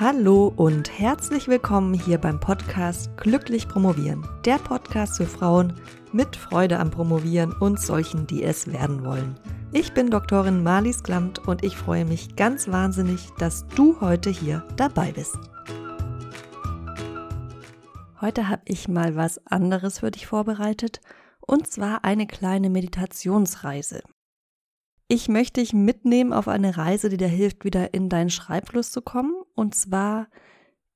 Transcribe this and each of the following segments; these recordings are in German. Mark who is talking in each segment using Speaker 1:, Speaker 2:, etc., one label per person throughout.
Speaker 1: Hallo und herzlich willkommen hier beim Podcast Glücklich Promovieren. Der Podcast für Frauen mit Freude am Promovieren und solchen, die es werden wollen. Ich bin Doktorin Marlies Klamt und ich freue mich ganz wahnsinnig, dass du heute hier dabei bist. Heute habe ich mal was anderes für dich vorbereitet und zwar eine kleine Meditationsreise. Ich möchte dich mitnehmen auf eine Reise, die dir hilft, wieder in deinen Schreibfluss zu kommen. Und zwar,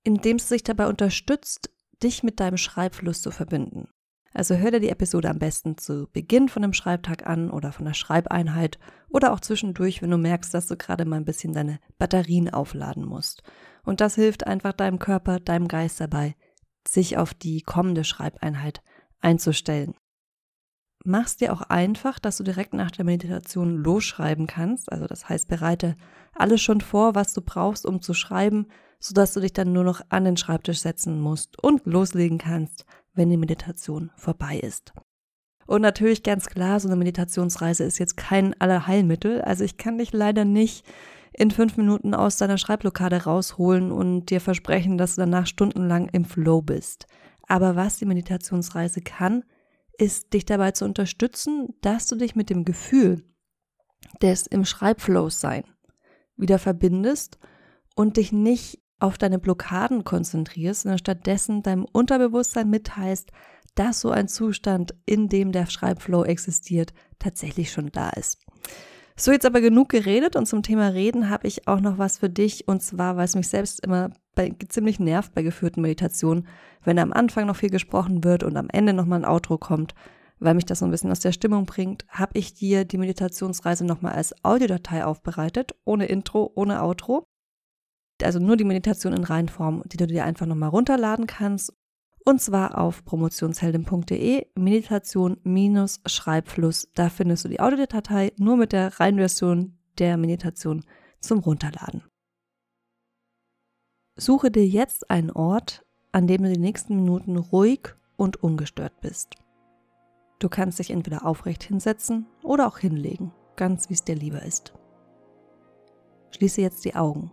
Speaker 1: indem es sich dabei unterstützt, dich mit deinem Schreibfluss zu verbinden. Also hör dir die Episode am besten zu Beginn von dem Schreibtag an oder von der Schreibeinheit oder auch zwischendurch, wenn du merkst, dass du gerade mal ein bisschen deine Batterien aufladen musst. Und das hilft einfach deinem Körper, deinem Geist dabei, sich auf die kommende Schreibeinheit einzustellen mach's dir auch einfach, dass du direkt nach der Meditation losschreiben kannst. Also das heißt, bereite alles schon vor, was du brauchst, um zu schreiben, sodass du dich dann nur noch an den Schreibtisch setzen musst und loslegen kannst, wenn die Meditation vorbei ist. Und natürlich ganz klar, so eine Meditationsreise ist jetzt kein Allerheilmittel. Also ich kann dich leider nicht in fünf Minuten aus deiner Schreibblockade rausholen und dir versprechen, dass du danach stundenlang im Flow bist. Aber was die Meditationsreise kann, ist, dich dabei zu unterstützen, dass du dich mit dem Gefühl des im Schreibflows sein wieder verbindest und dich nicht auf deine Blockaden konzentrierst, sondern stattdessen deinem Unterbewusstsein mitteilst, dass so ein Zustand, in dem der Schreibflow existiert, tatsächlich schon da ist. So, jetzt aber genug geredet und zum Thema Reden habe ich auch noch was für dich und zwar, weil es mich selbst immer bei, ziemlich nervt bei geführten Meditationen, wenn am Anfang noch viel gesprochen wird und am Ende nochmal ein Outro kommt, weil mich das so ein bisschen aus der Stimmung bringt, habe ich dir die Meditationsreise nochmal als Audiodatei aufbereitet, ohne Intro, ohne Outro. Also nur die Meditation in Reihenform, die du dir einfach nochmal runterladen kannst. Und zwar auf promotionsheldin.de Meditation-Schreibfluss. Da findest du die Audiodatei nur mit der Reihenversion der Meditation zum Runterladen. Suche dir jetzt einen Ort, an dem du die nächsten Minuten ruhig und ungestört bist. Du kannst dich entweder aufrecht hinsetzen oder auch hinlegen, ganz wie es dir lieber ist. Schließe jetzt die Augen.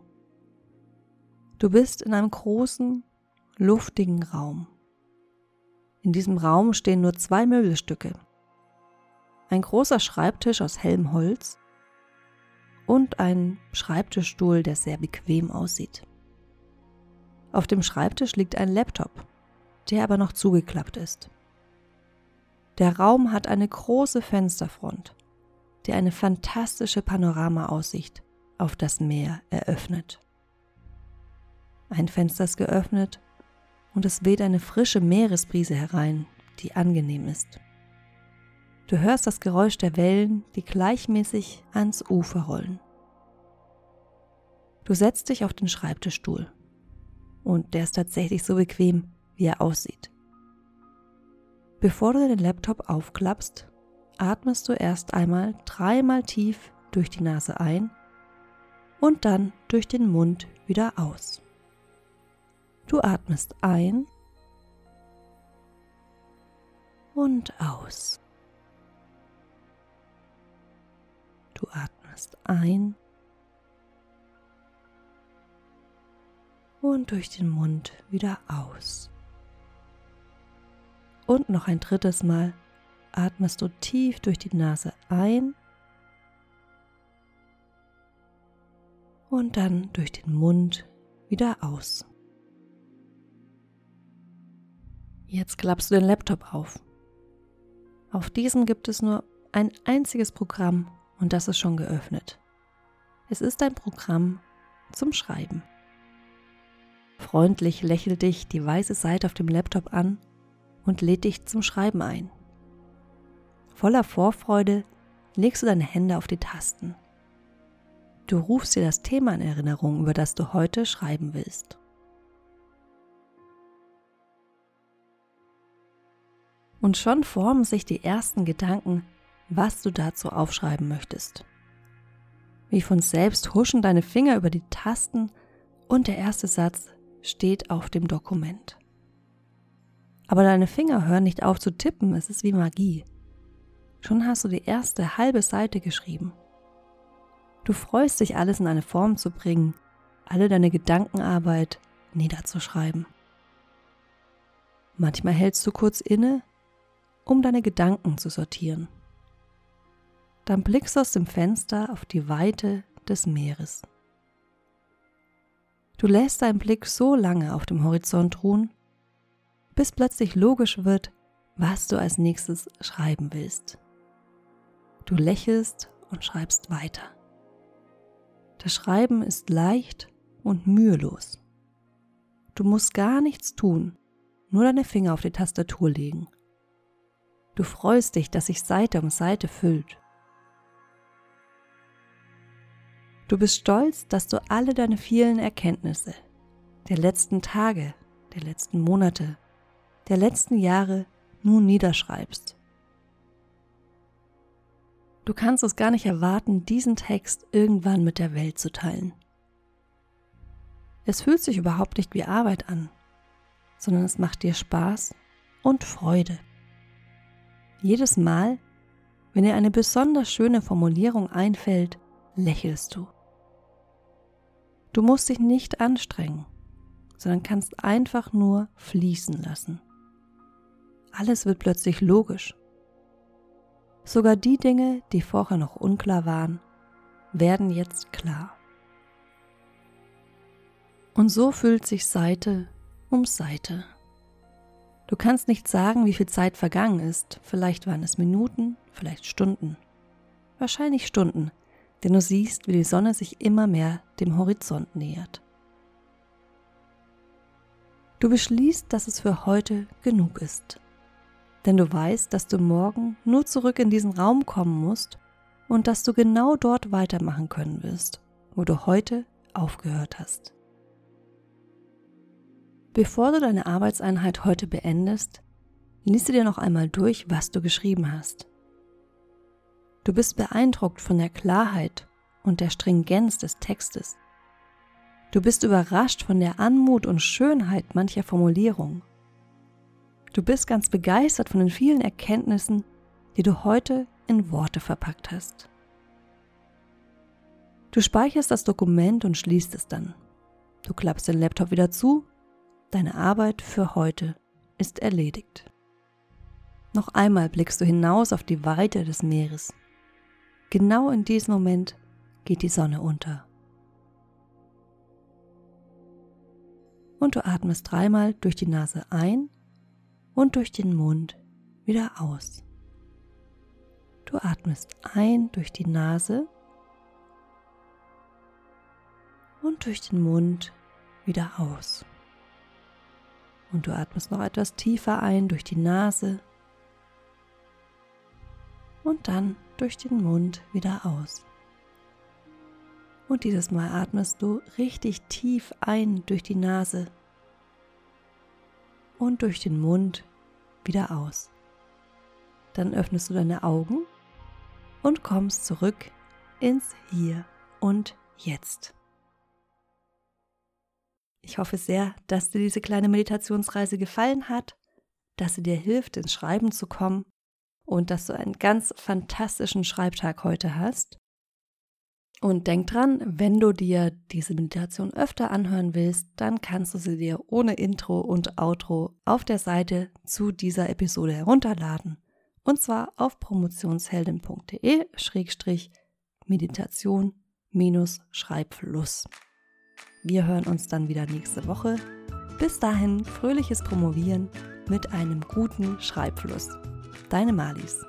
Speaker 1: Du bist in einem großen, luftigen Raum. In diesem Raum stehen nur zwei Möbelstücke. Ein großer Schreibtisch aus hellem Holz und ein Schreibtischstuhl, der sehr bequem aussieht. Auf dem Schreibtisch liegt ein Laptop, der aber noch zugeklappt ist. Der Raum hat eine große Fensterfront, die eine fantastische Panoramaaussicht auf das Meer eröffnet. Ein Fenster ist geöffnet und es weht eine frische Meeresbrise herein, die angenehm ist. Du hörst das Geräusch der Wellen, die gleichmäßig ans Ufer rollen. Du setzt dich auf den Schreibtischstuhl und der ist tatsächlich so bequem, wie er aussieht. Bevor du den Laptop aufklappst, atmest du erst einmal dreimal tief durch die Nase ein und dann durch den Mund wieder aus. Du atmest ein und aus. Du atmest ein und durch den Mund wieder aus. Und noch ein drittes Mal atmest du tief durch die Nase ein und dann durch den Mund wieder aus. Jetzt klappst du den Laptop auf. Auf diesem gibt es nur ein einziges Programm und das ist schon geöffnet. Es ist ein Programm zum Schreiben. Freundlich lächelt dich die weiße Seite auf dem Laptop an und lädt dich zum Schreiben ein. Voller Vorfreude legst du deine Hände auf die Tasten. Du rufst dir das Thema in Erinnerung, über das du heute schreiben willst. Und schon formen sich die ersten Gedanken, was du dazu aufschreiben möchtest. Wie von selbst huschen deine Finger über die Tasten und der erste Satz steht auf dem Dokument. Aber deine Finger hören nicht auf zu tippen, es ist wie Magie. Schon hast du die erste halbe Seite geschrieben. Du freust dich, alles in eine Form zu bringen, alle deine Gedankenarbeit niederzuschreiben. Manchmal hältst du kurz inne, um deine Gedanken zu sortieren. Dann blickst du aus dem Fenster auf die Weite des Meeres. Du lässt deinen Blick so lange auf dem Horizont ruhen, bis plötzlich logisch wird, was du als nächstes schreiben willst. Du lächelst und schreibst weiter. Das Schreiben ist leicht und mühelos. Du musst gar nichts tun, nur deine Finger auf die Tastatur legen. Du freust dich, dass sich Seite um Seite füllt. Du bist stolz, dass du alle deine vielen Erkenntnisse der letzten Tage, der letzten Monate, der letzten Jahre nun niederschreibst. Du kannst es gar nicht erwarten, diesen Text irgendwann mit der Welt zu teilen. Es fühlt sich überhaupt nicht wie Arbeit an, sondern es macht dir Spaß und Freude. Jedes Mal, wenn dir eine besonders schöne Formulierung einfällt, lächelst du. Du musst dich nicht anstrengen, sondern kannst einfach nur fließen lassen. Alles wird plötzlich logisch Sogar die Dinge, die vorher noch unklar waren, werden jetzt klar. Und so füllt sich Seite um Seite. Du kannst nicht sagen, wie viel Zeit vergangen ist. Vielleicht waren es Minuten, vielleicht Stunden. Wahrscheinlich Stunden, denn du siehst, wie die Sonne sich immer mehr dem Horizont nähert. Du beschließt, dass es für heute genug ist denn du weißt, dass du morgen nur zurück in diesen Raum kommen musst und dass du genau dort weitermachen können wirst, wo du heute aufgehört hast. Bevor du deine Arbeitseinheit heute beendest, liest dir noch einmal durch, was du geschrieben hast. Du bist beeindruckt von der Klarheit und der Stringenz des Textes. Du bist überrascht von der Anmut und Schönheit mancher Formulierung. Du bist ganz begeistert von den vielen Erkenntnissen, die du heute in Worte verpackt hast. Du speicherst das Dokument und schließt es dann. Du klappst den Laptop wieder zu. Deine Arbeit für heute ist erledigt. Noch einmal blickst du hinaus auf die Weite des Meeres. Genau in diesem Moment geht die Sonne unter. Und du atmest dreimal durch die Nase ein und durch den Mund wieder aus. Du atmest ein durch die Nase und durch den Mund wieder aus. Und du atmest noch etwas tiefer ein durch die Nase und dann durch den Mund wieder aus. Und dieses Mal atmest du richtig tief ein durch die Nase und durch den Mund wieder aus. Dann öffnest du deine Augen und kommst zurück ins Hier und Jetzt. Ich hoffe sehr, dass dir diese kleine Meditationsreise gefallen hat, dass sie dir hilft, ins Schreiben zu kommen und dass du einen ganz fantastischen Schreibtag heute hast. Und denk dran, wenn du dir diese Meditation öfter anhören willst, dann kannst du sie dir ohne Intro und Outro auf der Seite zu dieser Episode herunterladen. Und zwar auf promotionsheldin.de-meditation-schreibfluss. Wir hören uns dann wieder nächste Woche. Bis dahin fröhliches Promovieren mit einem guten Schreibfluss. Deine Malis.